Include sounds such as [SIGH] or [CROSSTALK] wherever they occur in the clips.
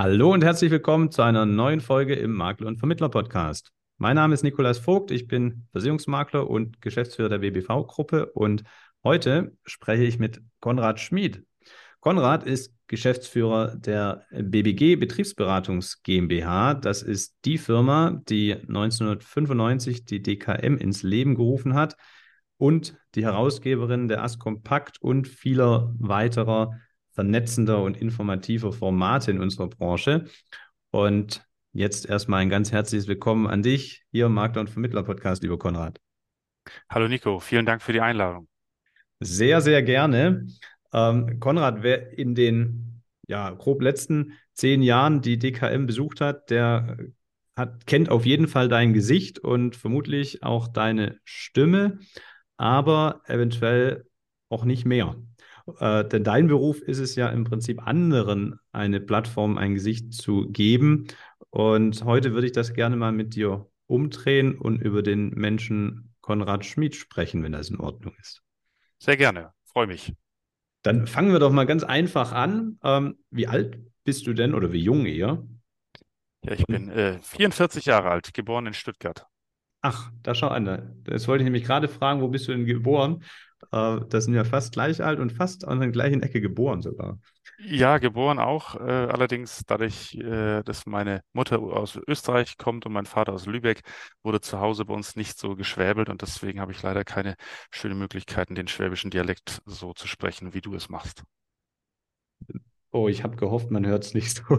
Hallo und herzlich willkommen zu einer neuen Folge im Makler- und Vermittler-Podcast. Mein Name ist Nikolaus Vogt, ich bin Versicherungsmakler und Geschäftsführer der BBV-Gruppe und heute spreche ich mit Konrad Schmid. Konrad ist Geschäftsführer der BBG Betriebsberatungs GmbH. Das ist die Firma, die 1995 die DKM ins Leben gerufen hat und die Herausgeberin der Askompakt und vieler weiterer vernetzender und informativer Formate in unserer Branche. Und jetzt erstmal ein ganz herzliches Willkommen an dich hier im Makler- und Vermittler-Podcast, lieber Konrad. Hallo Nico, vielen Dank für die Einladung. Sehr, sehr gerne. Ähm, Konrad, wer in den ja, grob letzten zehn Jahren die DKM besucht hat, der hat, kennt auf jeden Fall dein Gesicht und vermutlich auch deine Stimme, aber eventuell auch nicht mehr. Äh, denn dein Beruf ist es ja im Prinzip anderen eine Plattform, ein Gesicht zu geben. Und heute würde ich das gerne mal mit dir umdrehen und über den Menschen Konrad Schmid sprechen, wenn das in Ordnung ist. Sehr gerne, freue mich. Dann fangen wir doch mal ganz einfach an. Ähm, wie alt bist du denn oder wie jung eher? Ja, ich bin äh, 44 Jahre alt, geboren in Stuttgart. Ach, da schau an. Das wollte ich nämlich gerade fragen, wo bist du denn geboren? Äh, das sind ja fast gleich alt und fast an der gleichen Ecke geboren sogar. Ja, geboren auch. Äh, allerdings dadurch, äh, dass meine Mutter aus Österreich kommt und mein Vater aus Lübeck, wurde zu Hause bei uns nicht so geschwäbelt und deswegen habe ich leider keine schönen Möglichkeiten, den schwäbischen Dialekt so zu sprechen, wie du es machst. Oh, ich habe gehofft, man hört es nicht so. [LAUGHS]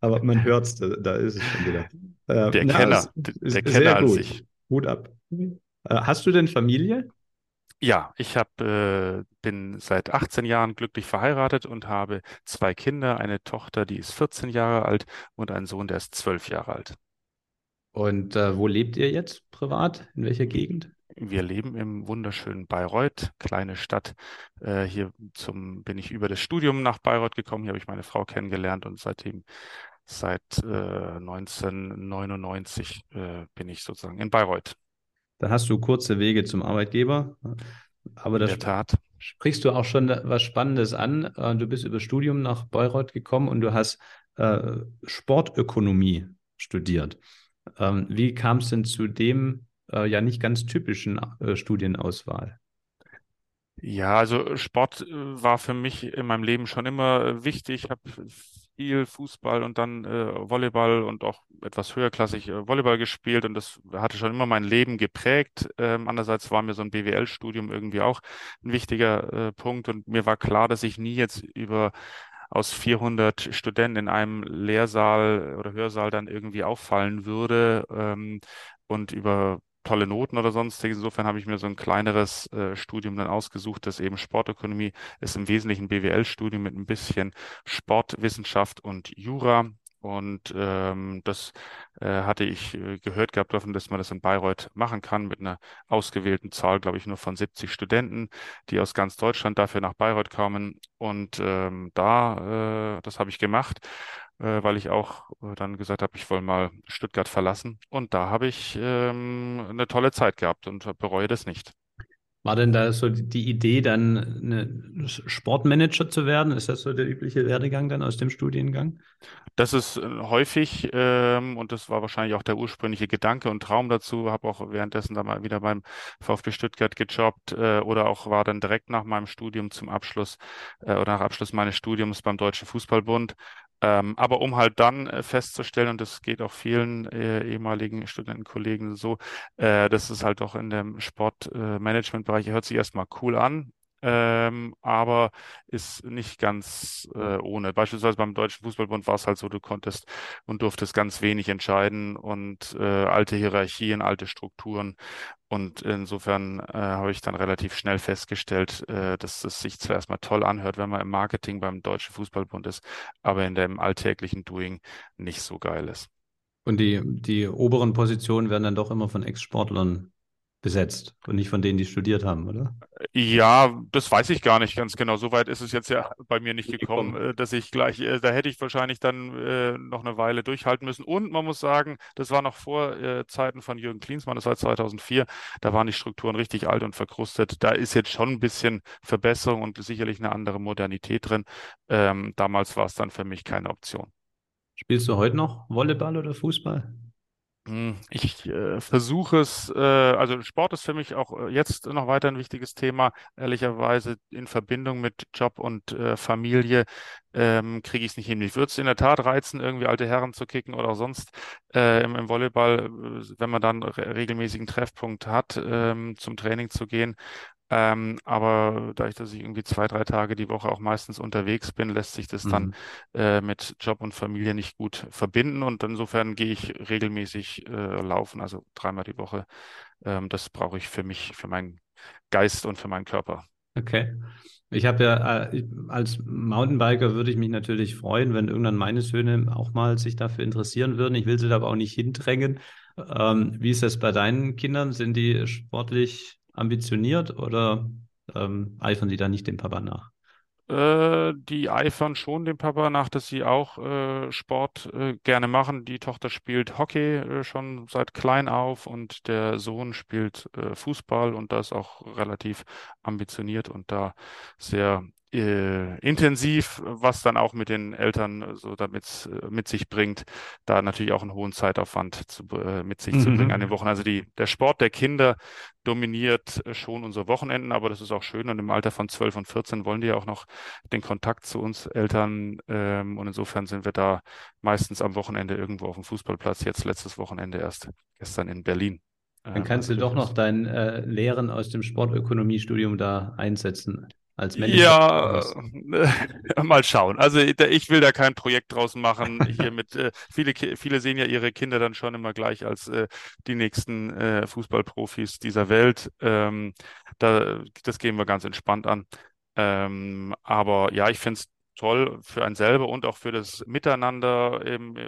Aber man hört es, da, da, ist es schon wieder. Äh, der na, Kenner, der Kenner als ich. Hut ab. Äh, hast du denn Familie? Ja, ich hab, äh, bin seit 18 Jahren glücklich verheiratet und habe zwei Kinder, eine Tochter, die ist 14 Jahre alt und einen Sohn, der ist 12 Jahre alt. Und äh, wo lebt ihr jetzt privat? In welcher Gegend? Wir leben im wunderschönen Bayreuth, kleine Stadt. Äh, hier zum, bin ich über das Studium nach Bayreuth gekommen. Hier habe ich meine Frau kennengelernt und seitdem, seit äh, 1999 äh, bin ich sozusagen in Bayreuth. Dann hast du kurze Wege zum Arbeitgeber. Aber da Tat. sprichst du auch schon was Spannendes an. Äh, du bist über Studium nach Bayreuth gekommen und du hast äh, Sportökonomie studiert. Ähm, wie kam es denn zu dem äh, ja nicht ganz typischen äh, Studienauswahl? Ja, also Sport äh, war für mich in meinem Leben schon immer äh, wichtig. Ich habe viel Fußball und dann äh, Volleyball und auch etwas höherklassig äh, Volleyball gespielt und das hatte schon immer mein Leben geprägt. Ähm, andererseits war mir so ein BWL-Studium irgendwie auch ein wichtiger äh, Punkt und mir war klar, dass ich nie jetzt über aus 400 Studenten in einem Lehrsaal oder Hörsaal dann irgendwie auffallen würde ähm, und über tolle Noten oder sonstiges. Insofern habe ich mir so ein kleineres äh, Studium dann ausgesucht, das eben Sportökonomie ist im Wesentlichen BWL-Studium mit ein bisschen Sportwissenschaft und Jura. Und ähm, das äh, hatte ich äh, gehört gehabt davon, dass man das in Bayreuth machen kann mit einer ausgewählten Zahl, glaube ich, nur von 70 Studenten, die aus ganz Deutschland dafür nach Bayreuth kommen. Und ähm, da, äh, das habe ich gemacht weil ich auch äh, dann gesagt habe, ich will mal Stuttgart verlassen. Und da habe ich ähm, eine tolle Zeit gehabt und bereue das nicht. War denn da so die Idee, dann Sportmanager zu werden? Ist das so der übliche Werdegang dann aus dem Studiengang? Das ist äh, häufig ähm, und das war wahrscheinlich auch der ursprüngliche Gedanke und Traum dazu. Habe auch währenddessen dann mal wieder beim VfB Stuttgart gejobbt äh, oder auch war dann direkt nach meinem Studium zum Abschluss äh, oder nach Abschluss meines Studiums beim Deutschen Fußballbund ähm, aber um halt dann äh, festzustellen, und das geht auch vielen äh, ehemaligen Studentenkollegen so, äh, das ist halt auch in dem Sportmanagementbereich, hört sich erstmal cool an, ähm, aber ist nicht ganz äh, ohne. Beispielsweise beim Deutschen Fußballbund war es halt so, du konntest und durftest ganz wenig entscheiden und äh, alte Hierarchien, alte Strukturen. Und insofern äh, habe ich dann relativ schnell festgestellt, äh, dass es sich zwar erstmal toll anhört, wenn man im Marketing beim Deutschen Fußballbund ist, aber in dem alltäglichen Doing nicht so geil ist. Und die, die oberen Positionen werden dann doch immer von Ex-Sportlern besetzt und nicht von denen, die studiert haben, oder? Ja, das weiß ich gar nicht ganz genau. Soweit ist es jetzt ja bei mir nicht gekommen, äh, dass ich gleich, äh, da hätte ich wahrscheinlich dann äh, noch eine Weile durchhalten müssen. Und man muss sagen, das war noch vor Zeiten von Jürgen Klinsmann, das war 2004. Da waren die Strukturen richtig alt und verkrustet. Da ist jetzt schon ein bisschen Verbesserung und sicherlich eine andere Modernität drin. Ähm, damals war es dann für mich keine Option. Spielst du heute noch Volleyball oder Fußball? Hm, Ich äh, versuche es, äh, also Sport ist für mich auch äh, jetzt noch weiter ein wichtiges Thema. Ehrlicherweise in Verbindung mit Job und äh, Familie ähm, kriege ich es nicht hin. Mich würde es in der Tat reizen, irgendwie alte Herren zu kicken oder auch sonst äh, im, im Volleyball, äh, wenn man dann re regelmäßigen Treffpunkt hat, ähm, zum Training zu gehen. Ähm, aber dadurch, dass ich irgendwie zwei, drei Tage die Woche auch meistens unterwegs bin, lässt sich das dann Mhm. äh, mit Job und Familie nicht gut verbinden. Und insofern gehe ich regelmäßig äh, laufen, also dreimal die Woche. Ähm, das brauche ich für mich, für meinen Geist und für meinen Körper. Okay. Ich habe ja, äh, als Mountainbiker würde ich mich natürlich freuen, wenn irgendwann meine Söhne auch mal sich dafür interessieren würden. Ich will sie da aber auch nicht hindrängen. Ähm, wie ist das bei deinen Kindern? Sind die sportlich ambitioniert oder ähm, eifern die da nicht dem Papa nach? Äh, die eifern schon dem Papa nach, dass sie auch äh, Sport äh, gerne machen. Die Tochter spielt Hockey äh, schon seit klein auf und der Sohn spielt äh, Fußball und da ist auch relativ ambitioniert und da sehr äh, intensiv, was dann auch mit den Eltern so damit äh, mit sich bringt, da natürlich auch einen hohen Zeitaufwand zu, äh, mit sich zu bringen an den Mhm. Wochen. Also die, der Sport der Kinder dominiert schon unsere Wochenenden, aber das ist auch schön und im Alter von 12 und 14 wollen die ja auch noch den Kontakt zu uns Eltern. Ähm, und insofern sind wir da meistens am Wochenende irgendwo auf dem Fußballplatz. Jetzt letztes Wochenende erst gestern in Berlin. Dann Ähm, kannst also du doch noch ist. dein äh, Lehren aus dem Sportökonomiestudium da einsetzen als Manager Ja, äh, [LAUGHS] mal schauen. Also ich will da kein Projekt draus machen. Hier mit äh, viele, viele sehen ja ihre Kinder dann schon immer gleich als äh, die nächsten äh, Fußballprofis dieser Welt. Ähm, da, das gehen wir ganz entspannt an. Ähm, aber ja, ich finde es toll für einen selber und auch für das Miteinander.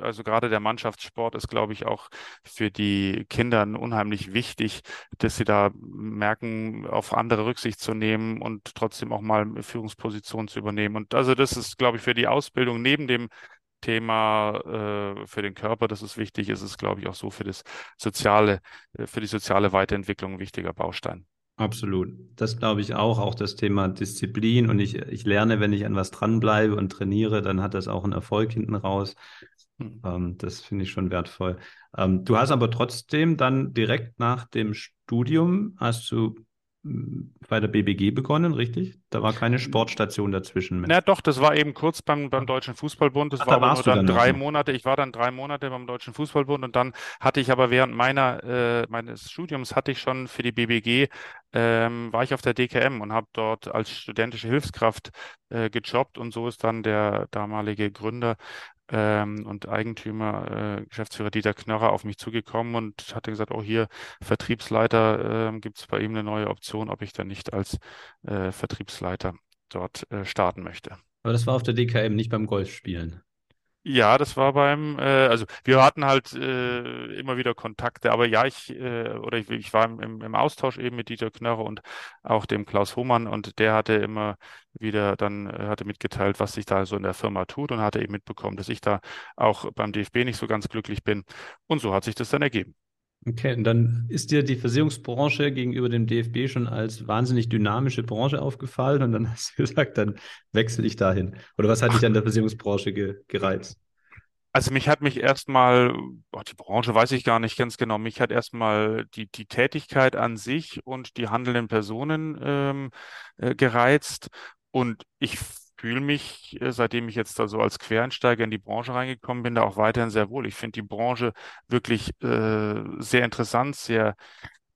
Also gerade der Mannschaftssport ist, glaube ich, auch für die Kinder unheimlich wichtig, dass sie da merken, auf andere Rücksicht zu nehmen und trotzdem auch mal eine Führungsposition zu übernehmen. Und also das ist, glaube ich, für die Ausbildung neben dem Thema äh, für den Körper, das ist wichtig, ist es, glaube ich, auch so für das soziale, äh, für die soziale Weiterentwicklung ein wichtiger Baustein. Absolut. Das glaube ich auch. Auch das Thema Disziplin. Und ich, ich lerne, wenn ich an was dranbleibe und trainiere, dann hat das auch einen Erfolg hinten raus. Hm. Ähm, das finde ich schon wertvoll. Ähm, du hast aber trotzdem dann direkt nach dem Studium hast du bei der BBG begonnen, richtig? Da war keine Sportstation dazwischen Na doch, das war eben kurz beim, beim Deutschen Fußballbund. Das Ach, war da nur dann dann drei. Monate. Ich war dann drei Monate beim Deutschen Fußballbund und dann hatte ich aber während meiner, äh, meines Studiums hatte ich schon für die BBG, ähm, war ich auf der DKM und habe dort als studentische Hilfskraft äh, gejobbt und so ist dann der damalige Gründer ähm, und Eigentümer, äh, Geschäftsführer Dieter Knörrer auf mich zugekommen und hatte gesagt, oh hier, Vertriebsleiter, ähm, gibt es bei ihm eine neue Option, ob ich dann nicht als äh, Vertriebsleiter dort äh, starten möchte. Aber das war auf der DKM, nicht beim Golfspielen. Ja, das war beim, äh, also wir hatten halt äh, immer wieder Kontakte, aber ja, ich, äh, oder ich, ich war im, im Austausch eben mit Dieter Knörrer und auch dem Klaus Hohmann und der hatte immer wieder dann, äh, hatte mitgeteilt, was sich da so in der Firma tut und hatte eben mitbekommen, dass ich da auch beim DFB nicht so ganz glücklich bin. Und so hat sich das dann ergeben. Okay, und dann ist dir die Versicherungsbranche gegenüber dem DFB schon als wahnsinnig dynamische Branche aufgefallen und dann hast du [LAUGHS] gesagt, dann wechsle ich dahin. Oder was hat dich an der Versicherungsbranche ge gereizt? Also mich hat mich erstmal, die Branche weiß ich gar nicht ganz genau, mich hat erstmal die, die Tätigkeit an sich und die handelnden Personen ähm, äh, gereizt. Und ich fühle mich, äh, seitdem ich jetzt da so als Quereinsteiger in die Branche reingekommen bin, da auch weiterhin sehr wohl. Ich finde die Branche wirklich äh, sehr interessant, sehr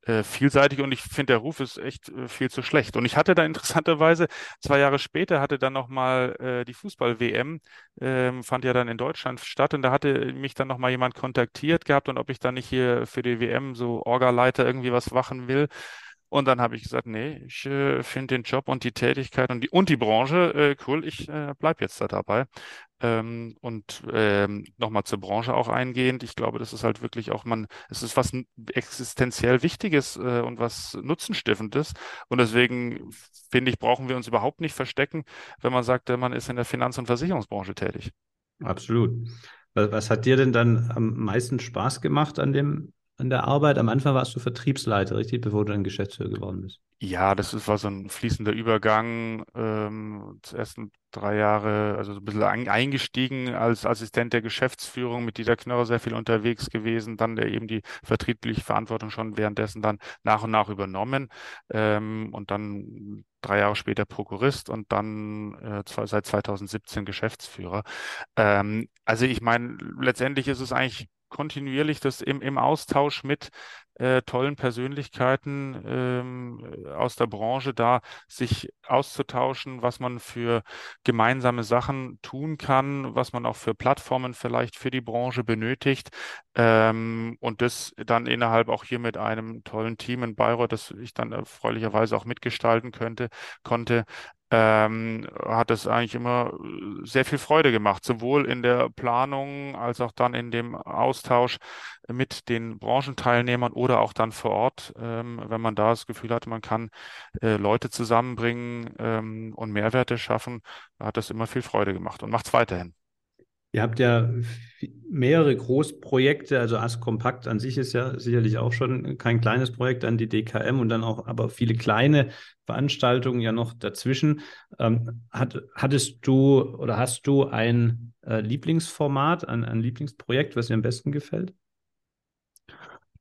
äh, vielseitig und ich finde, der Ruf ist echt äh, viel zu schlecht. Und ich hatte da [LAUGHS] interessanterweise, zwei Jahre später hatte dann nochmal äh, die Fußball-WM, ähm, fand ja dann in Deutschland statt und da hatte mich dann nochmal jemand kontaktiert gehabt und ob ich dann nicht hier für die WM so Orga-Leiter irgendwie was machen will. Und dann habe ich gesagt, nee, ich äh, finde den Job und die Tätigkeit und die, und die Branche äh, cool, ich äh, bleibe jetzt da dabei. Ähm, und ähm, nochmal zur Branche auch eingehend, ich glaube, das ist halt wirklich auch man, es ist was existenziell Wichtiges äh, und was Nutzenstiftendes. Und deswegen finde ich, brauchen wir uns überhaupt nicht verstecken, wenn man sagt, man ist in der Finanz- und Versicherungsbranche tätig. Absolut. Was hat dir denn dann am meisten Spaß gemacht an dem, an der Arbeit? Am Anfang warst du Vertriebsleiter, richtig, bevor du dann Geschäftsführer geworden bist. Ja, das war so ein fließender Übergang. Ähm, die ersten drei Jahre, also so ein bisschen ein, eingestiegen als Assistent der Geschäftsführung mit Dieter Knörrer sehr viel unterwegs gewesen, dann der eben die vertriebliche Verantwortung schon währenddessen dann nach und nach übernommen ähm, und dann drei Jahre später Prokurist und dann äh, seit 2017 Geschäftsführer. Ähm, also ich meine, letztendlich ist es eigentlich kontinuierlich das im, im Austausch mit äh, tollen Persönlichkeiten ähm, aus der Branche da, sich auszutauschen, was man für gemeinsame Sachen tun kann, was man auch für Plattformen vielleicht für die Branche benötigt. Ähm, und das dann innerhalb auch hier mit einem tollen Team in Bayreuth, das ich dann erfreulicherweise auch mitgestalten könnte, konnte, ähm, hat es eigentlich immer äh, sehr viel Freude gemacht, sowohl in der Planung als auch dann in dem Austausch mit den Branchenteilnehmern oder auch dann vor Ort, ähm, wenn man da das Gefühl hatte, man kann äh, Leute zusammenbringen ähm, und Mehrwerte schaffen, hat das immer viel Freude gemacht und macht es weiterhin. Ihr habt ja mehrere Großprojekte, also As Kompakt an sich ist ja sicherlich auch schon kein kleines Projekt, dann die DKM und dann auch aber viele kleine Veranstaltungen ja noch dazwischen. Ähm, hat, hattest du oder hast du ein äh, Lieblingsformat, ein, ein Lieblingsprojekt, was dir am besten gefällt?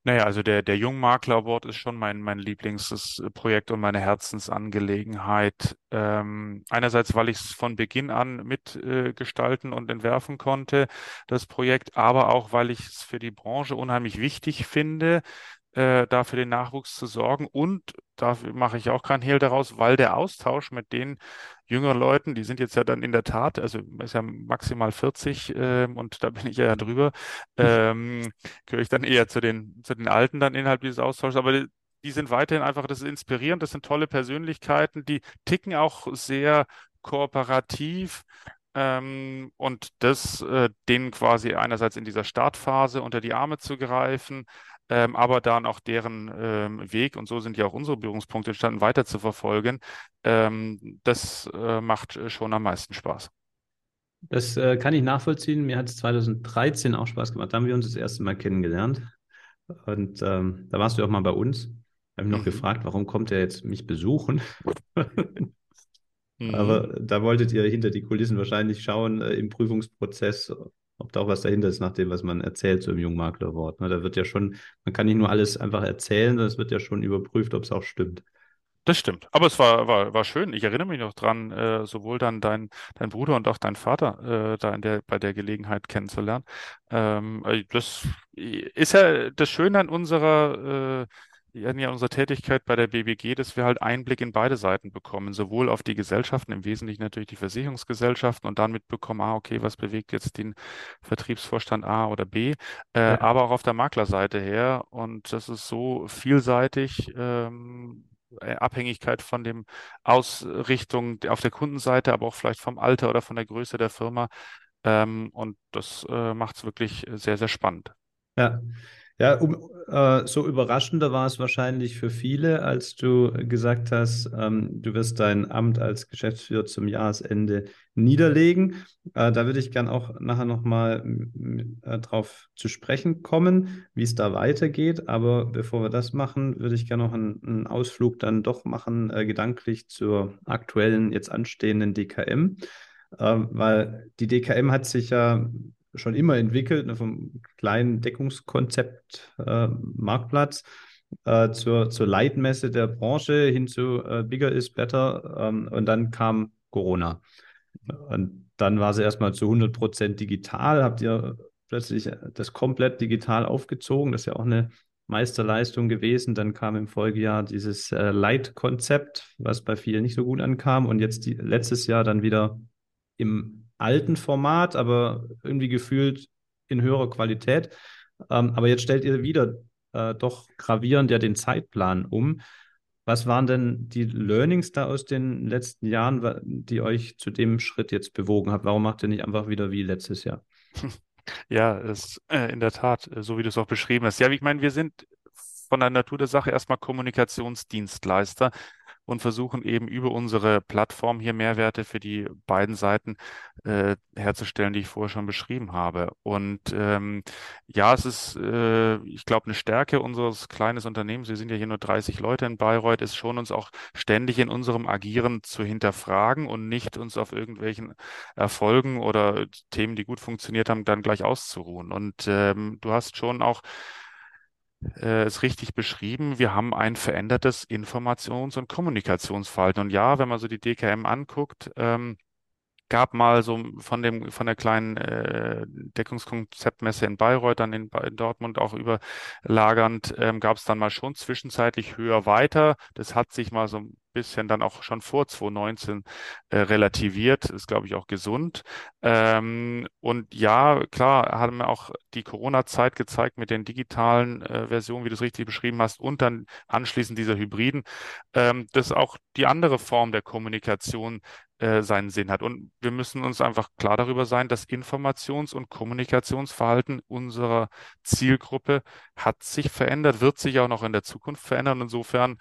Naja, also der, der Jungmakler Award ist schon mein, mein Lieblingsprojekt und meine Herzensangelegenheit. Ähm, einerseits, weil ich es von Beginn an mitgestalten äh, und entwerfen konnte, das Projekt, aber auch, weil ich es für die Branche unheimlich wichtig finde, äh, da für den Nachwuchs zu sorgen. Und da mache ich auch kein Hehl daraus, weil der Austausch mit den jüngeren Leuten, die sind jetzt ja dann in der Tat, also ist ja maximal 40 äh, und da bin ich ja drüber, ähm, gehöre ich dann eher zu den, zu den Alten dann innerhalb dieses Austauschs. Aber die, die sind weiterhin einfach, das ist inspirierend, das sind tolle Persönlichkeiten, die ticken auch sehr kooperativ. Ähm, und das, äh, denen quasi einerseits in dieser Startphase unter die Arme zu greifen, ähm, aber dann auch deren ähm, Weg, und so sind ja auch unsere Berührungspunkte entstanden, weiter zu verfolgen, ähm, das äh, macht schon am meisten Spaß. Das äh, kann ich nachvollziehen. Mir hat es 2013 auch Spaß gemacht. Da haben wir uns das erste Mal kennengelernt. Und ähm, da warst du auch mal bei uns. Habe mich noch mhm. gefragt, warum kommt er jetzt mich besuchen? [LAUGHS] mhm. Aber da wolltet ihr hinter die Kulissen wahrscheinlich schauen äh, im Prüfungsprozess, ob da auch was dahinter ist, nach dem, was man erzählt, so im Jungmaklerwort. Ne? Da wird ja schon, man kann nicht nur alles einfach erzählen, sondern es wird ja schon überprüft, ob es auch stimmt. Das stimmt. Aber es war, war, war schön. Ich erinnere mich noch dran, äh, sowohl dann dein, dein Bruder und auch dein Vater äh, da in der, bei der Gelegenheit kennenzulernen. Ähm, äh, das ist ja das Schöne an unserer äh, ja unserer Tätigkeit bei der BBG, dass wir halt Einblick in beide Seiten bekommen, sowohl auf die Gesellschaften, im Wesentlichen natürlich die Versicherungsgesellschaften und dann mitbekommen, ah, okay, was bewegt jetzt den Vertriebsvorstand A oder B, äh, ja. aber auch auf der Maklerseite her. Und das ist so vielseitig. Ähm, äh, Abhängigkeit von dem Ausrichtung auf der Kundenseite, aber auch vielleicht vom Alter oder von der Größe der Firma. Ähm, und das äh, macht es wirklich sehr, sehr spannend. Ja, ja, um, äh, so überraschender war es wahrscheinlich für viele, als du gesagt hast, ähm, du wirst dein Amt als Geschäftsführer zum Jahresende niederlegen. Äh, da würde ich gern auch nachher nochmal äh, drauf zu sprechen kommen, wie es da weitergeht. Aber bevor wir das machen, würde ich gerne noch einen, einen, Ausflug dann doch machen, äh, gedanklich zur aktuellen, jetzt anstehenden DKM. Äh, weil die DKM hat sich ja schon immer entwickelt, ne, vom kleinen Deckungskonzept äh, Marktplatz äh, zur, zur Leitmesse der Branche hin zu äh, Bigger is Better ähm, und dann kam Corona. Und dann war sie erstmal zu 100 Prozent digital. Habt ihr plötzlich das komplett digital aufgezogen? Das ist ja auch eine Meisterleistung gewesen. Dann kam im Folgejahr dieses äh, Light-Konzept, was bei vielen nicht so gut ankam. Und jetzt die, letztes Jahr dann wieder im alten Format, aber irgendwie gefühlt in höherer Qualität. Ähm, aber jetzt stellt ihr wieder äh, doch gravierend ja den Zeitplan um. Was waren denn die Learnings da aus den letzten Jahren, die euch zu dem Schritt jetzt bewogen hat? Warum macht ihr nicht einfach wieder wie letztes Jahr? [LAUGHS] Ja, ist äh, in der Tat, äh, so wie du es auch beschrieben hast. Ja, ich meine, wir sind von der Natur der Sache erstmal Kommunikationsdienstleister und versuchen eben über unsere Plattform hier Mehrwerte für die beiden Seiten äh, herzustellen, die ich vorher schon beschrieben habe. Und ähm, ja, es ist, äh, ich glaube, eine Stärke unseres kleines Unternehmens, wir sind ja hier nur 30 Leute in Bayreuth, ist schon uns auch ständig in unserem Agieren zu hinterfragen und nicht uns auf irgendwelchen Erfolgen oder Themen, die gut funktioniert haben, dann gleich auszuruhen. Und ähm, du hast schon auch äh, ist richtig beschrieben. Wir haben ein verändertes Informations- und Kommunikationsverhalten. Und ja, wenn man so die DKM anguckt, ähm, gab mal so von dem von der kleinen äh, Deckungskonzeptmesse in Bayreuth dann in, in Dortmund auch überlagernd ähm, gab es dann mal schon zwischenzeitlich höher weiter. Das hat sich mal so bisschen dann auch schon vor 2019 äh, relativiert. Ist, glaube ich, auch gesund. Ähm, und ja, klar, haben auch die Corona-Zeit gezeigt mit den digitalen äh, Versionen, wie du es richtig beschrieben hast, und dann anschließend dieser Hybriden, ähm, dass auch die andere Form der Kommunikation äh, seinen Sinn hat. Und wir müssen uns einfach klar darüber sein, dass Informations- und Kommunikationsverhalten unserer Zielgruppe hat sich verändert, wird sich auch noch in der Zukunft verändern. Insofern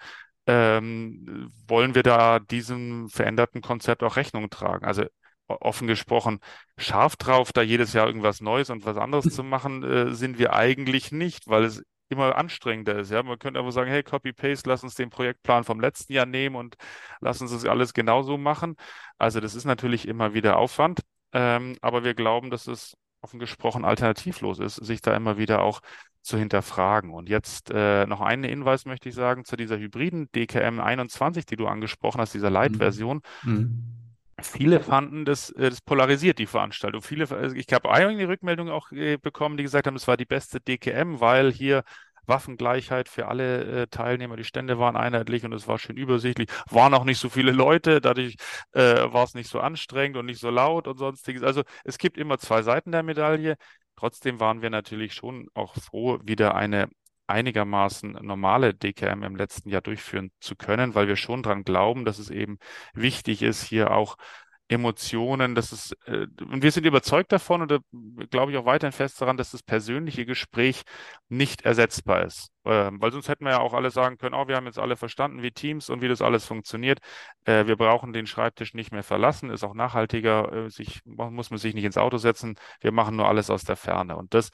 ähm, wollen wir da diesem veränderten Konzept auch Rechnung tragen. Also offen gesprochen, scharf drauf, da jedes Jahr irgendwas Neues und was anderes zu machen, äh, sind wir eigentlich nicht, weil es immer anstrengender ist. Ja, man könnte einfach sagen, hey, Copy-Paste, lass uns den Projektplan vom letzten Jahr nehmen und lass uns das alles genauso machen. Also das ist natürlich immer wieder Aufwand, ähm, aber wir glauben, dass es offen gesprochen alternativlos ist, sich da immer wieder auch zu hinterfragen. Und jetzt äh, noch einen Hinweis möchte ich sagen zu dieser hybriden DKM 21, die du angesprochen hast, dieser Light-Version. Mhm. mhm. Viele fanden das, äh, das polarisiert, die Veranstaltung. Viele, also ich habe einige Rückmeldungen auch äh, bekommen, die gesagt haben, es war die beste DKM, weil hier Waffengleichheit für alle äh, Teilnehmer. Die Stände waren einheitlich und es war schön übersichtlich. Waren auch nicht so viele Leute, dadurch äh, war es nicht so anstrengend und nicht so laut und sonstiges. Also es gibt immer zwei Seiten der Medaille. Trotzdem waren wir natürlich schon auch froh, wieder eine einigermaßen normale DKM im letzten Jahr durchführen zu können, weil wir schon daran glauben, dass es eben wichtig ist, hier auch Emotionen, das ist, äh, und wir sind überzeugt davon und da glaube ich auch weiterhin fest daran, dass das persönliche Gespräch nicht ersetzbar ist. Ähm, weil sonst hätten wir ja auch alle sagen können, oh, wir haben jetzt alle verstanden, wie Teams und wie das alles funktioniert. Äh, wir brauchen den Schreibtisch nicht mehr verlassen, ist auch nachhaltiger, äh, sich, muss man sich nicht ins Auto setzen. Wir machen nur alles aus der Ferne. Und das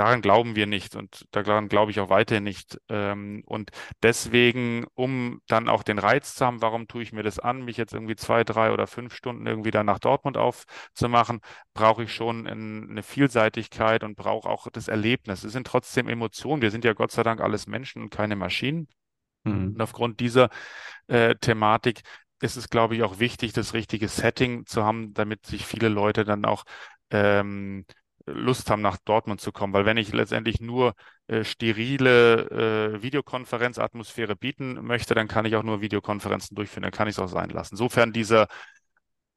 daran glauben wir nicht und daran glaube ich auch weiterhin nicht. Ähm, und deswegen, um dann auch den Reiz zu haben, warum tue ich mir das an, mich jetzt irgendwie zwei, drei oder fünf Stunden irgendwie dann nach Dortmund aufzumachen, brauche ich schon eine Vielseitigkeit und brauche auch das Erlebnis. Es sind trotzdem Emotionen. Wir sind ja Gott sei Dank alles Menschen und keine Maschinen. Mhm. Und aufgrund dieser äh, Thematik ist es, glaube ich, auch wichtig, das richtige Setting zu haben, damit sich viele Leute dann auch ähm, Lust haben, nach Dortmund zu kommen. Weil wenn ich letztendlich nur äh, sterile äh, Videokonferenzatmosphäre bieten möchte, dann kann ich auch nur Videokonferenzen durchführen, dann kann ich es auch sein lassen. Insofern dieser,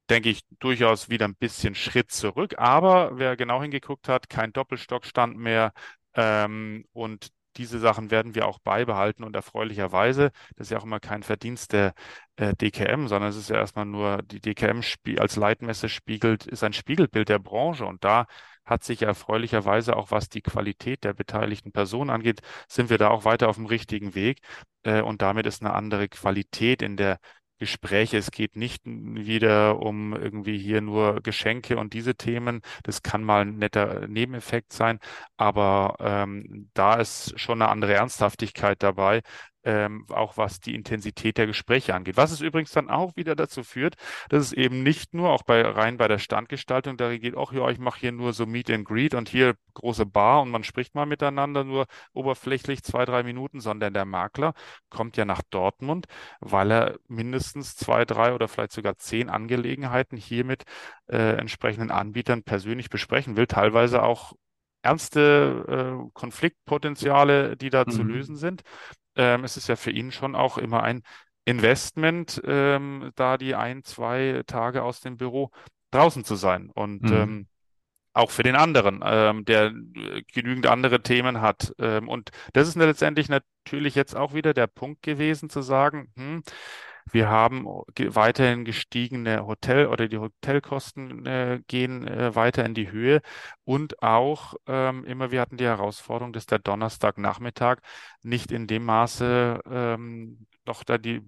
denke ich, durchaus wieder ein bisschen Schritt zurück. Aber wer genau hingeguckt hat, kein Doppelstockstand mehr ähm, und diese Sachen werden wir auch beibehalten und erfreulicherweise, das ist ja auch immer kein Verdienst der äh, DKM, sondern es ist ja erstmal nur, die DKM als Leitmesse spiegelt, ist ein Spiegelbild der Branche und da hat sich erfreulicherweise auch was die Qualität der beteiligten Personen angeht, sind wir da auch weiter auf dem richtigen Weg. Äh, und damit ist eine andere Qualität in der Gespräche. Es geht nicht wieder um irgendwie hier nur Geschenke und diese Themen. Das kann mal ein netter Nebeneffekt sein, aber ähm, da ist schon eine andere Ernsthaftigkeit dabei, ähm, auch was die Intensität der Gespräche angeht. Was es übrigens dann auch wieder dazu führt, dass es eben nicht nur auch bei rein bei der Standgestaltung da geht, ach ja, ich mache hier nur so Meet and Greet und hier große Bar und man spricht mal miteinander nur oberflächlich zwei, drei Minuten, sondern der Makler kommt ja nach Dortmund, weil er mindestens zwei, drei oder vielleicht sogar zehn Angelegenheiten hier mit äh, entsprechenden Anbietern persönlich besprechen will, teilweise auch ernste äh, Konfliktpotenziale, die da mhm. zu lösen sind ähm, es ist ja für ihn schon auch immer ein Investment, ähm, da die ein, zwei Tage aus dem Büro draußen zu sein. Und mhm. ähm, auch für den anderen, ähm, der äh, genügend andere Themen hat. Ähm, und das ist letztendlich natürlich jetzt auch wieder der Punkt gewesen, zu sagen, hm, wir haben weiterhin gestiegene Hotel- oder die Hotelkosten äh, gehen äh, weiter in die Höhe und auch ähm, immer, wir hatten die Herausforderung, dass der Donnerstagnachmittag nicht in dem Maße ähm, noch da die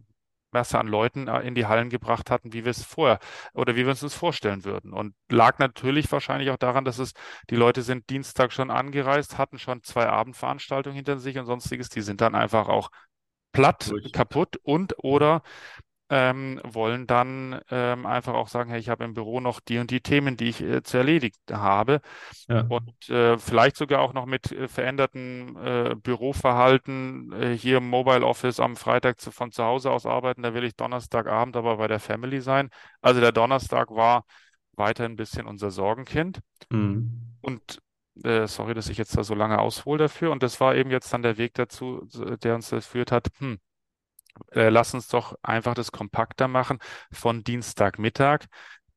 Masse an Leuten äh, in die Hallen gebracht hatten, wie wir es vorher oder wie wir uns das vorstellen würden. Und lag natürlich wahrscheinlich auch daran, dass es die Leute sind Dienstag schon angereist, hatten schon zwei Abendveranstaltungen hinter sich und sonstiges. Die sind dann einfach auch platt, Richtig. kaputt und oder ähm, wollen dann ähm, einfach auch sagen, hey, ich habe im Büro noch die und die Themen, die ich äh, zu erledigt habe. Ja. Und äh, vielleicht sogar auch noch mit äh, verändertem äh, Büroverhalten äh, hier im Mobile Office am Freitag zu, von zu Hause aus arbeiten. Da will ich Donnerstagabend aber bei der Family sein. Also der Donnerstag war weiter ein bisschen unser Sorgenkind. Mhm. Und äh, sorry, dass ich jetzt da so lange aushole dafür. Und das war eben jetzt dann der Weg dazu, der uns das führt hat, hm, äh, lass uns doch einfach das kompakter machen von Dienstagmittag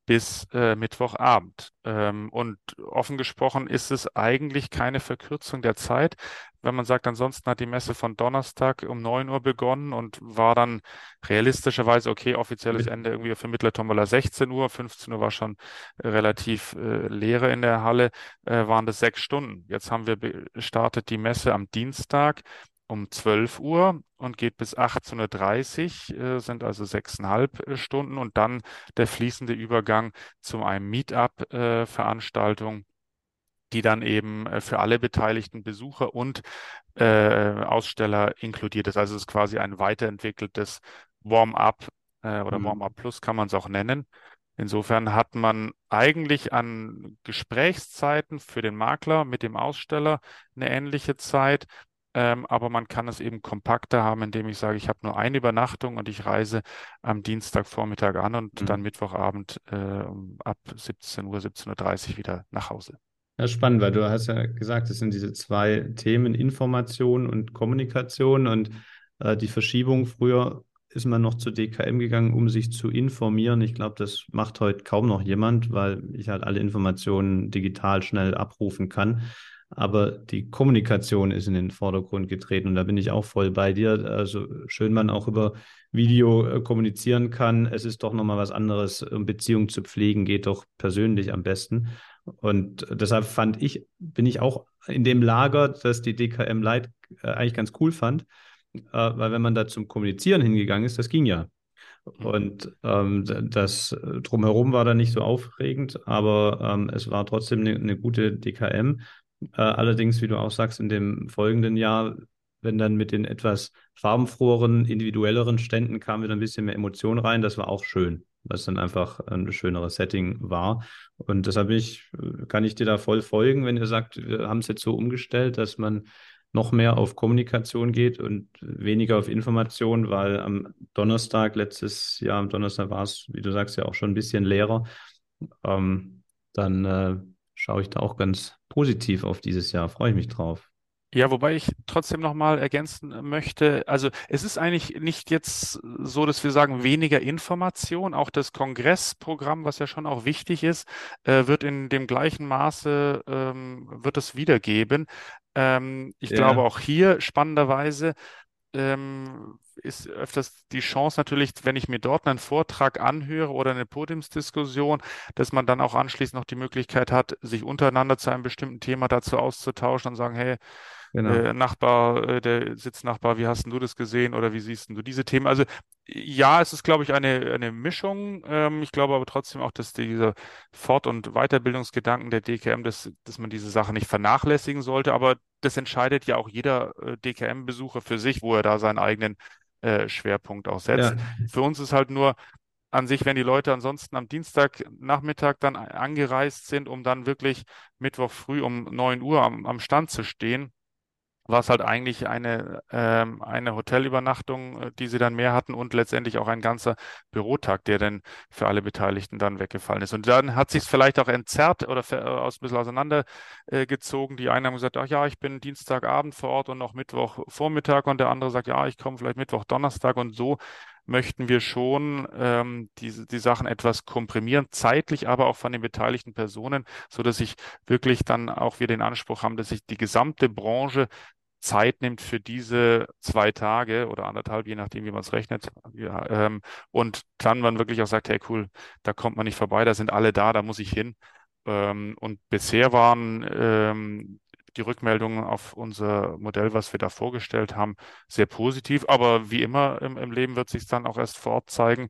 bis äh, Mittwochabend. Ähm, und offen gesprochen ist es eigentlich keine Verkürzung der Zeit, wenn man sagt, ansonsten hat die Messe von Donnerstag um 9 Uhr begonnen und war dann realistischerweise, okay, offizielles Ende irgendwie für Mittlertombola 16 Uhr, 15 Uhr war schon äh, relativ äh, leere in der Halle, äh, waren das sechs Stunden. Jetzt haben wir gestartet die Messe am Dienstag um 12 Uhr und geht bis 18.30 Uhr, äh, sind also sechseinhalb äh, Stunden und dann der fließende Übergang zu einem Meetup-Veranstaltung, äh, die dann eben für alle beteiligten Besucher und äh, Aussteller inkludiert ist. Also es ist quasi ein weiterentwickeltes Warm-up äh, oder mhm. Warm-up Plus kann man es auch nennen. Insofern hat man eigentlich an Gesprächszeiten für den Makler mit dem Aussteller eine ähnliche Zeit. Ähm, aber man kann es eben kompakter haben, indem ich sage, ich habe nur eine Übernachtung und ich reise am Dienstagvormittag an und mhm. dann Mittwochabend äh, ab 17 Uhr, 17.30 Uhr wieder nach Hause. Ja, spannend, weil du hast ja gesagt, es sind diese zwei Themen, Information und Kommunikation und äh, die Verschiebung. Früher ist man noch zu DKM gegangen, um sich zu informieren. Ich glaube, das macht heute kaum noch jemand, weil ich halt alle Informationen digital schnell abrufen kann aber die Kommunikation ist in den Vordergrund getreten und da bin ich auch voll bei dir. Also schön man auch über Video äh, kommunizieren kann. Es ist doch nochmal was anderes. Um Beziehungen zu pflegen geht doch persönlich am besten. Und deshalb fand ich, bin ich auch in dem Lager, dass die DKM Light äh, eigentlich ganz cool fand, äh, weil wenn man da zum Kommunizieren hingegangen ist, das ging ja. Mhm. Und ähm, das drumherum war da nicht so aufregend, aber ähm, es war trotzdem eine, eine gute DKM. Äh, allerdings, wie du auch sagst, in dem folgenden Jahr, wenn dann mit den etwas farbenfroheren, individuelleren Ständen kam wieder ein bisschen mehr Emotion rein, das war auch schön, was dann einfach ein schöneres Setting war. Und deshalb ich, kann ich dir da voll folgen, wenn ihr sagt, wir haben es jetzt so umgestellt, dass man noch mehr auf Kommunikation geht und weniger auf Information, weil am Donnerstag, letztes Jahr am Donnerstag war es, wie du sagst, ja auch schon ein bisschen leerer. Ähm, dann äh, schaue ich da auch ganz positiv auf dieses Jahr, freue ich mich drauf. Ja, wobei ich trotzdem nochmal ergänzen möchte, also es ist eigentlich nicht jetzt so, dass wir sagen, weniger Information. Auch das Kongressprogramm, was ja schon auch wichtig ist, äh, wird in dem gleichen Maße, ähm, wird es wiedergeben. Ähm, ich ja. glaube auch hier spannenderweise ähm, ist öfters die Chance natürlich, wenn ich mir dort einen Vortrag anhöre oder eine Podiumsdiskussion, dass man dann auch anschließend noch die Möglichkeit hat, sich untereinander zu einem bestimmten Thema dazu auszutauschen und sagen, hey, Genau. Äh, Nachbar, äh, der Sitznachbar, wie hast du das gesehen oder wie siehst du diese Themen? Also ja, es ist, glaube ich, eine, eine Mischung. Ähm, ich glaube aber trotzdem auch, dass dieser Fort- und Weiterbildungsgedanken der DKM, dass, dass man diese Sache nicht vernachlässigen sollte. Aber das entscheidet ja auch jeder äh, DKM-Besucher für sich, wo er da seinen eigenen äh, Schwerpunkt auch setzt. Ja. Für uns ist halt nur an sich, wenn die Leute ansonsten am Dienstagnachmittag dann angereist sind, um dann wirklich Mittwoch früh um 9 Uhr am, am Stand zu stehen, war es halt eigentlich eine, ähm, eine Hotelübernachtung, äh, die sie dann mehr hatten und letztendlich auch ein ganzer Bürotag, der dann für alle Beteiligten dann weggefallen ist. Und dann hat sich es vielleicht auch entzerrt oder äh, aus ein bisschen auseinandergezogen. Äh, die einen haben gesagt, ach ja, ich bin Dienstagabend vor Ort und noch Mittwoch Vormittag und der andere sagt, ja, ich komme vielleicht Mittwoch, Donnerstag und so möchten wir schon ähm, diese die Sachen etwas komprimieren, zeitlich, aber auch von den beteiligten Personen, so dass ich wirklich dann auch wir den Anspruch haben, dass sich die gesamte Branche Zeit nimmt für diese zwei Tage oder anderthalb, je nachdem, wie man es rechnet. Ja, ähm, und dann man wirklich auch sagt, hey cool, da kommt man nicht vorbei, da sind alle da, da muss ich hin. Ähm, und bisher waren ähm, die Rückmeldungen auf unser Modell, was wir da vorgestellt haben, sehr positiv. Aber wie immer im, im Leben wird sich dann auch erst vor Ort zeigen,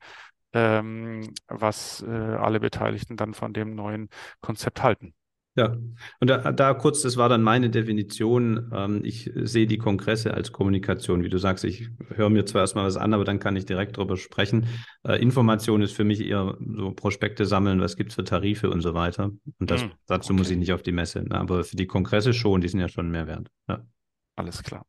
ähm, was äh, alle Beteiligten dann von dem neuen Konzept halten. Ja, und da, da, kurz, das war dann meine Definition. Ähm, ich sehe die Kongresse als Kommunikation. Wie du sagst, ich höre mir zwar erstmal was an, aber dann kann ich direkt darüber sprechen. Äh, Information ist für mich eher so Prospekte sammeln, was gibt es für Tarife und so weiter. Und das, mm, dazu okay. muss ich nicht auf die Messe. Aber für die Kongresse schon, die sind ja schon mehr wert. Ja. Alles klar.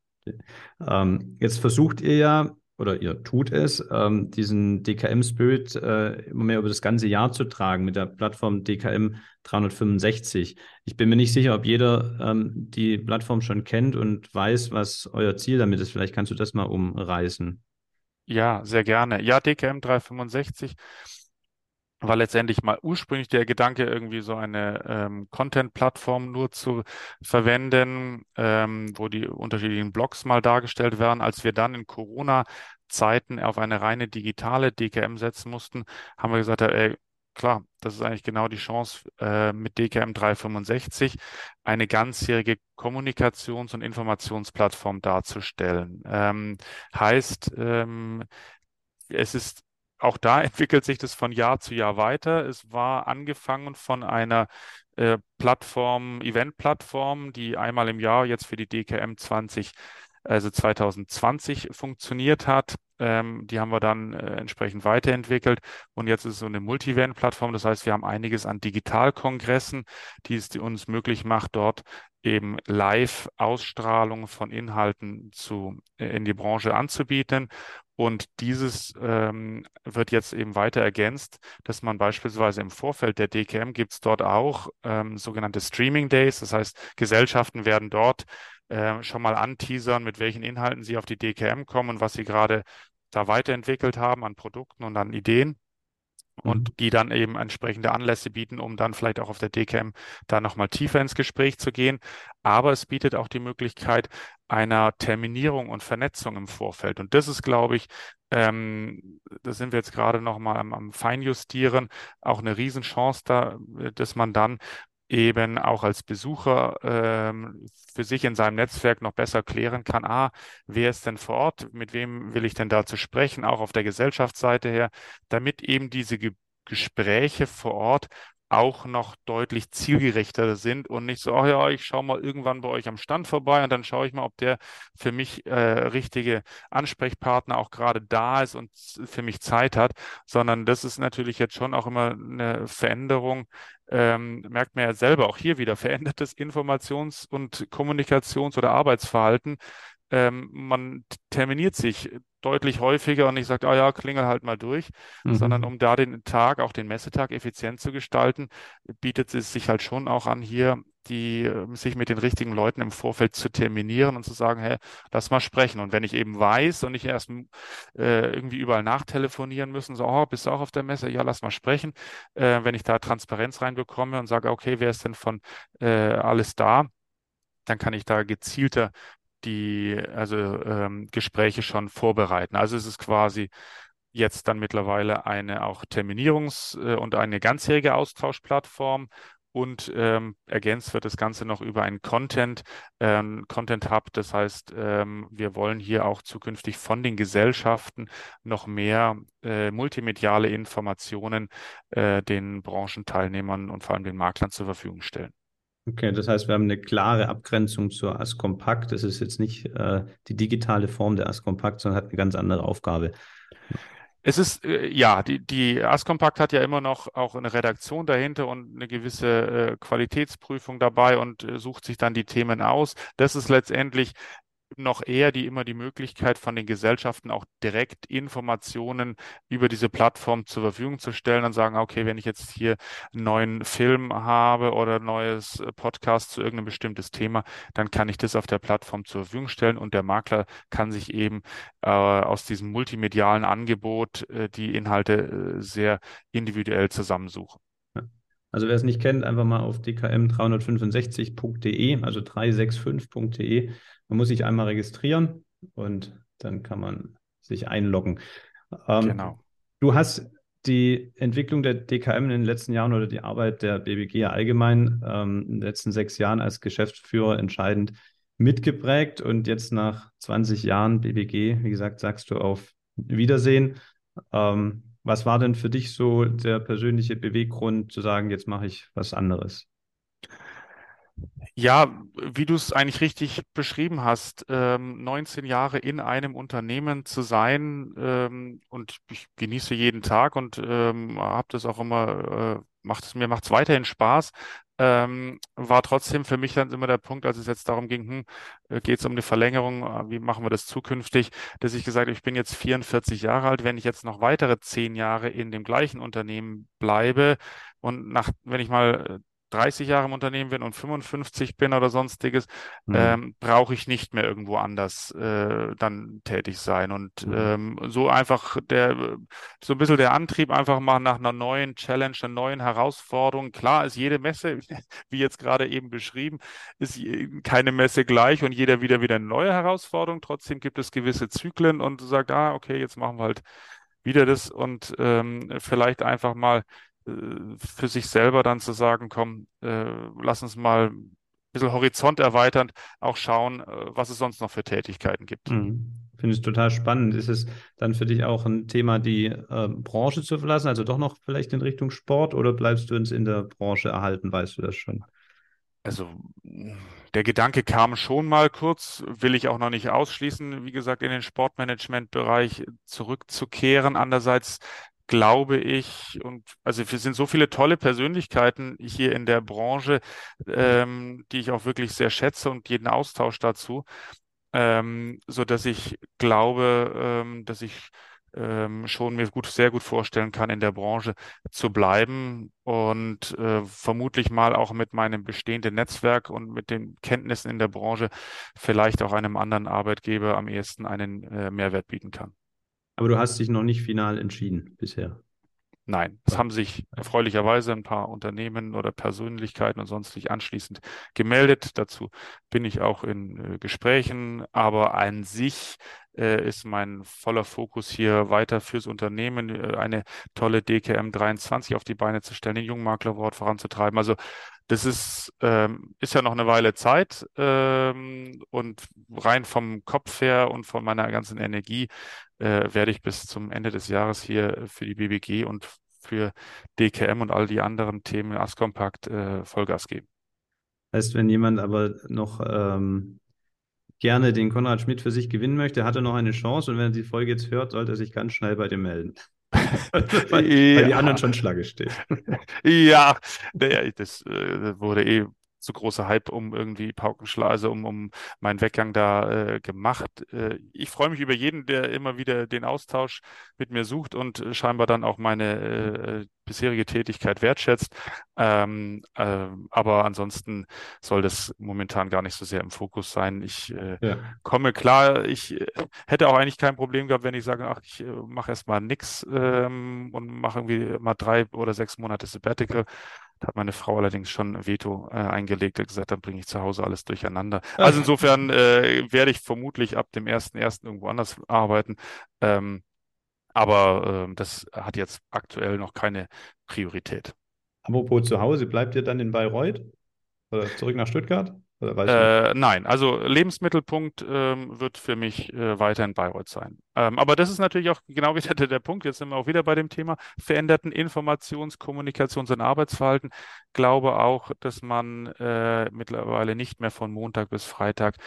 Ähm, jetzt versucht ihr ja oder ihr tut es, ähm, diesen DKM-Spirit äh, immer mehr über das ganze Jahr zu tragen mit der Plattform DKM 365. Ich bin mir nicht sicher, ob jeder ähm, die Plattform schon kennt und weiß, was euer Ziel damit ist. Vielleicht kannst du das mal umreißen. Ja, sehr gerne. Ja, DKM 365 war letztendlich mal ursprünglich der Gedanke, irgendwie so eine ähm, Content-Plattform nur zu verwenden, ähm, wo die unterschiedlichen Blogs mal dargestellt werden. Als wir dann in Corona-Zeiten auf eine reine digitale DKM setzen mussten, haben wir gesagt, ey, klar, das ist eigentlich genau die Chance, äh, mit DKM 365 eine ganzjährige Kommunikations- und Informationsplattform darzustellen. Ähm, heißt, ähm, es ist auch da [LAUGHS] entwickelt sich das von Jahr zu Jahr weiter. Es war angefangen von einer äh, Plattform, Event-Plattform, die einmal im Jahr jetzt für die DKM 20, also 2020 funktioniert hat. Ähm, die haben wir dann äh, entsprechend weiterentwickelt und jetzt ist es so eine Multi-Event-Plattform. Das heißt, wir haben einiges an Digitalkongressen, die es uns möglich macht, dort eben Live-Ausstrahlung von Inhalten zu, äh, in die Branche anzubieten. Und dieses ähm, wird jetzt eben weiter ergänzt, dass man beispielsweise im Vorfeld der DKM gibt es dort auch ähm, sogenannte Streaming Days. Das heißt, Gesellschaften werden dort äh, schon mal anteasern, mit welchen Inhalten sie auf die DKM kommen und was sie gerade da weiterentwickelt haben an Produkten und an Ideen und mhm. die dann eben entsprechende Anlässe bieten, um dann vielleicht auch auf der DKM da nochmal tiefer ins Gespräch zu gehen. Aber es bietet auch die Möglichkeit einer Terminierung und Vernetzung im Vorfeld. Und das ist, glaube ich, ähm, da sind wir jetzt gerade nochmal am, am Feinjustieren, auch eine Riesenchance da, dass man dann eben auch als Besucher ähm, für sich in seinem Netzwerk noch besser klären kann, ah, wer ist denn vor Ort, mit wem will ich denn da zu sprechen, auch auf der Gesellschaftsseite her, damit eben diese Ge Gespräche vor Ort auch noch deutlich zielgerichter sind und nicht so, ach ja, ich schaue mal irgendwann bei euch am Stand vorbei und dann schaue ich mal, ob der für mich äh, richtige Ansprechpartner auch gerade da ist und für mich Zeit hat, sondern das ist natürlich jetzt schon auch immer eine Veränderung, ähm, merkt man ja selber auch hier wieder, verändertes Informations- und Kommunikations- oder Arbeitsverhalten. Ähm, man terminiert sich deutlich häufiger und nicht sagt, ah ja, klingel halt mal durch, mhm. sondern um da den Tag, auch den Messetag effizient zu gestalten, bietet es sich halt schon auch an, hier die ähm, sich mit den richtigen Leuten im Vorfeld zu terminieren und zu sagen, hey, lass mal sprechen. Und wenn ich eben weiß und nicht erst äh, irgendwie überall nachtelefonieren müssen, so, oh, bist du auch auf der Messe? Ja, lass mal sprechen. Äh, wenn ich da Transparenz reinbekomme und sage, okay, wer ist denn von äh, alles da? Dann kann ich da gezielter die also ähm, Gespräche schon vorbereiten. Also es ist quasi jetzt dann mittlerweile eine auch Terminierungs- äh, und eine ganzjährige Austauschplattform und ähm, ergänzt wird das Ganze noch über einen Content, ähm, Content Hub. Das heißt, ähm, wir wollen hier auch zukünftig von den Gesellschaften noch mehr äh, multimediale Informationen äh, den Branchenteilnehmern und vor allem den Maklern zur Verfügung stellen. Okay, das heißt, wir haben eine klare Abgrenzung zur Askompakt. Das ist jetzt nicht äh, die digitale Form der Askompakt, sondern hat eine ganz andere Aufgabe. Es ist, äh, ja, die, die Askompakt hat ja immer noch auch eine Redaktion dahinter und eine gewisse äh, Qualitätsprüfung dabei und äh, sucht sich dann die Themen aus. Das ist letztendlich noch eher die immer die Möglichkeit von den Gesellschaften auch direkt Informationen über diese Plattform zur Verfügung zu stellen und sagen, okay, wenn ich jetzt hier einen neuen Film habe oder ein neues äh, Podcast zu irgendeinem bestimmtes Thema, dann kann ich das auf der Plattform zur Verfügung stellen und der Makler kann sich eben äh, aus diesem multimedialen Angebot äh, die Inhalte äh, sehr individuell zusammensuchen. Also wer es nicht kennt, einfach mal auf dkm365.de, also 365.de. Man muss sich einmal registrieren und dann kann man sich einloggen. Ähm, genau. Du hast die Entwicklung der DKM in den letzten Jahren oder die Arbeit der BBG allgemein ähm, in den letzten sechs Jahren als Geschäftsführer entscheidend mitgeprägt und jetzt nach 20 Jahren BBG, wie gesagt, sagst du auf Wiedersehen. Ähm, was war denn für dich so der persönliche Beweggrund zu sagen, jetzt mache ich was anderes? Ja, wie du es eigentlich richtig beschrieben hast, ähm, 19 Jahre in einem Unternehmen zu sein ähm, und ich genieße jeden Tag und ähm, habe das auch immer, äh, macht es mir macht es weiterhin Spaß, ähm, war trotzdem für mich dann immer der Punkt, als es jetzt darum ging, hm, äh, geht es um eine Verlängerung, äh, wie machen wir das zukünftig, dass ich gesagt habe, ich bin jetzt 44 Jahre alt, wenn ich jetzt noch weitere zehn Jahre in dem gleichen Unternehmen bleibe und nach, wenn ich mal äh, 30 Jahre im Unternehmen bin und 55 bin oder sonstiges, mhm. ähm, brauche ich nicht mehr irgendwo anders äh, dann tätig sein. Und mhm. ähm, so einfach der, so ein bisschen der Antrieb einfach mal nach einer neuen Challenge, einer neuen Herausforderung. Klar ist jede Messe, [LAUGHS] wie jetzt gerade eben beschrieben, ist keine Messe gleich und jeder wieder wieder eine neue Herausforderung. Trotzdem gibt es gewisse Zyklen und sagt, ah, okay, jetzt machen wir halt wieder das und ähm, vielleicht einfach mal äh, für sich selber dann zu sagen, komm, äh, lass uns mal ein bisschen Horizont erweitern, auch schauen, äh, was es sonst noch für Tätigkeiten gibt. Mhm. Finde ich total spannend. Ist es dann für dich auch ein Thema, die äh, Branche zu verlassen, also doch noch vielleicht in Richtung Sport oder bleibst du uns in der Branche erhalten, weißt du das schon? Also der Gedanke kam schon mal kurz, will ich auch noch nicht ausschließen, wie gesagt, in den Sportmanagement-Bereich zurückzukehren. Andererseits glaube ich, und also wir sind so viele tolle Persönlichkeiten hier in der Branche, ähm, die ich auch wirklich sehr schätze und jeden Austausch dazu, ähm, so dass ich glaube, ähm, dass ich ähm, schon mir gut, sehr gut vorstellen kann, in der Branche zu bleiben und äh, vermutlich mal auch mit meinem bestehenden Netzwerk und mit den Kenntnissen in der Branche vielleicht auch einem anderen Arbeitgeber am ehesten einen äh, Mehrwert bieten kann. Aber du hast dich noch nicht final entschieden bisher. Nein, es haben sich erfreulicherweise ein paar Unternehmen oder Persönlichkeiten und sonstig anschließend gemeldet. Dazu bin ich auch in äh, Gesprächen, aber an sich äh, ist mein voller Fokus hier weiter fürs Unternehmen, äh, eine tolle DKM 23 auf die Beine zu stellen, den Jungmaklerwort voranzutreiben. Also das ist, ähm, ist ja noch eine Weile Zeit ähm, und rein vom Kopf her und von meiner ganzen Energie äh, werde ich bis zum Ende des Jahres hier für die BBG und für DKM und all die anderen Themen Askompakt äh, Vollgas geben. Heißt, wenn jemand aber noch ähm, gerne den Konrad Schmidt für sich gewinnen möchte, hat er noch eine Chance und wenn er die Folge jetzt hört, sollte er sich ganz schnell bei dir melden. Weil, weil, die anderen schon Schlange stehen. ja, das äh, wurde eh zu großer Hype um irgendwie Paukenschlag, also um, um meinen Weggang da äh, gemacht. Äh, ich freue mich über jeden, der immer wieder den Austausch mit mir sucht und äh, scheinbar dann auch meine äh, bisherige Tätigkeit wertschätzt. Ähm, äh, aber ansonsten soll das momentan gar nicht so sehr im Fokus sein. Ich äh, ja. komme klar, ich hätte auch eigentlich kein Problem gehabt, wenn ich sage, ach, ich mache erstmal nichts ähm, und mache irgendwie mal drei oder sechs Monate Sabbatical. Da hat meine Frau allerdings schon ein Veto äh, eingelegt, hat gesagt, dann bringe ich zu Hause alles durcheinander. Also insofern äh, werde ich vermutlich ab dem 1.1. irgendwo anders arbeiten. Ähm, aber äh, das hat jetzt aktuell noch keine Priorität. Apropos zu Hause, bleibt ihr dann in Bayreuth? Oder zurück nach Stuttgart? Äh, nein, also Lebensmittelpunkt ähm, wird für mich äh, weiterhin Bayreuth sein. Ähm, aber das ist natürlich auch genau [LAUGHS] wieder der, der, Punkt. Jetzt sind wir auch wieder bei dem Thema veränderten Informations-, Kommunikations- und Arbeitsverhalten. Glaube auch, dass man äh, mittlerweile nicht mehr von Montag bis Freitag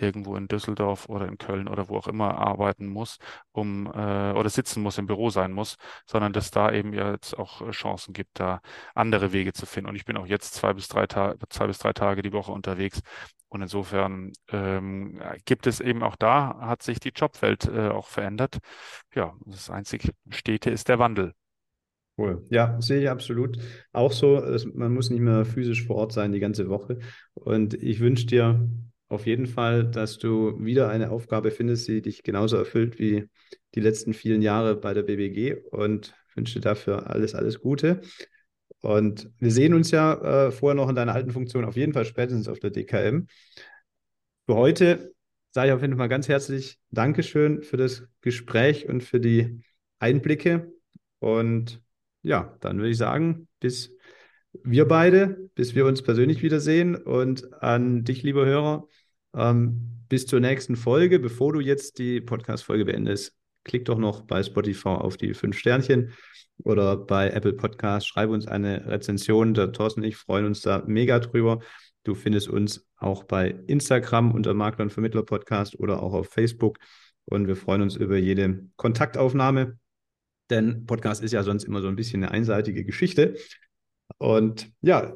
irgendwo in Düsseldorf oder in Köln oder wo auch immer arbeiten muss, um äh, oder sitzen muss, im Büro sein muss, sondern dass da eben jetzt auch äh, Chancen gibt, da andere Wege zu finden. Und ich bin auch jetzt zwei bis drei Tage, zwei bis drei Tage die Woche unterwegs. Und insofern ähm, gibt es eben auch da, hat sich die Jobwelt äh, auch verändert. Ja, das einzig Stete ist der Wandel. Cool. Ja, sehe ich absolut. Auch so, man muss nicht mehr physisch vor Ort sein die ganze Woche. Und ich wünsche dir auf jeden Fall, dass du wieder eine Aufgabe findest, die dich genauso erfüllt wie die letzten vielen Jahre bei der BBG und wünsche dir dafür alles, alles Gute. Und wir sehen uns ja äh, vorher noch in deiner alten Funktion, auf jeden Fall spätestens auf der DKM. Für heute sage ich auf jeden Fall ganz herzlich Dankeschön für das Gespräch und für die Einblicke. Und ja, dann würde ich sagen, bis wir beide, bis wir uns persönlich wiedersehen. Und an dich, lieber Hörer, ähm, bis zur nächsten Folge. Bevor du jetzt die Podcast-Folge beendest, klick doch noch bei Spotify auf die fünf Sternchen oder bei Apple Podcast. Schreibe uns eine Rezension. Der Thorsten und ich freuen uns da mega drüber. Du findest uns auch bei Instagram unter Makler und Vermittler Podcast oder auch auf Facebook. Und wir freuen uns über jede Kontaktaufnahme, denn Podcast ist ja sonst immer so ein bisschen eine einseitige Geschichte. Und ja,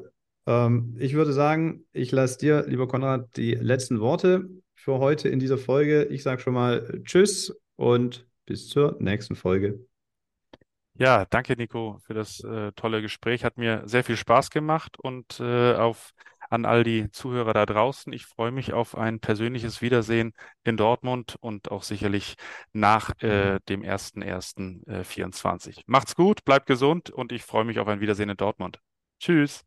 ähm, ich würde sagen, ich lasse dir, lieber Konrad, die letzten Worte für heute in dieser Folge. Ich sage schon mal Tschüss und bis zur nächsten Folge. Ja, danke, Nico, für das äh, tolle Gespräch. Hat mir sehr viel Spaß gemacht und äh, auf an all die Zuhörer da draußen. Ich freue mich auf ein persönliches Wiedersehen in Dortmund und auch sicherlich nach äh, dem 1.1.24. Macht's gut, bleibt gesund und ich freue mich auf ein Wiedersehen in Dortmund. Tschüss.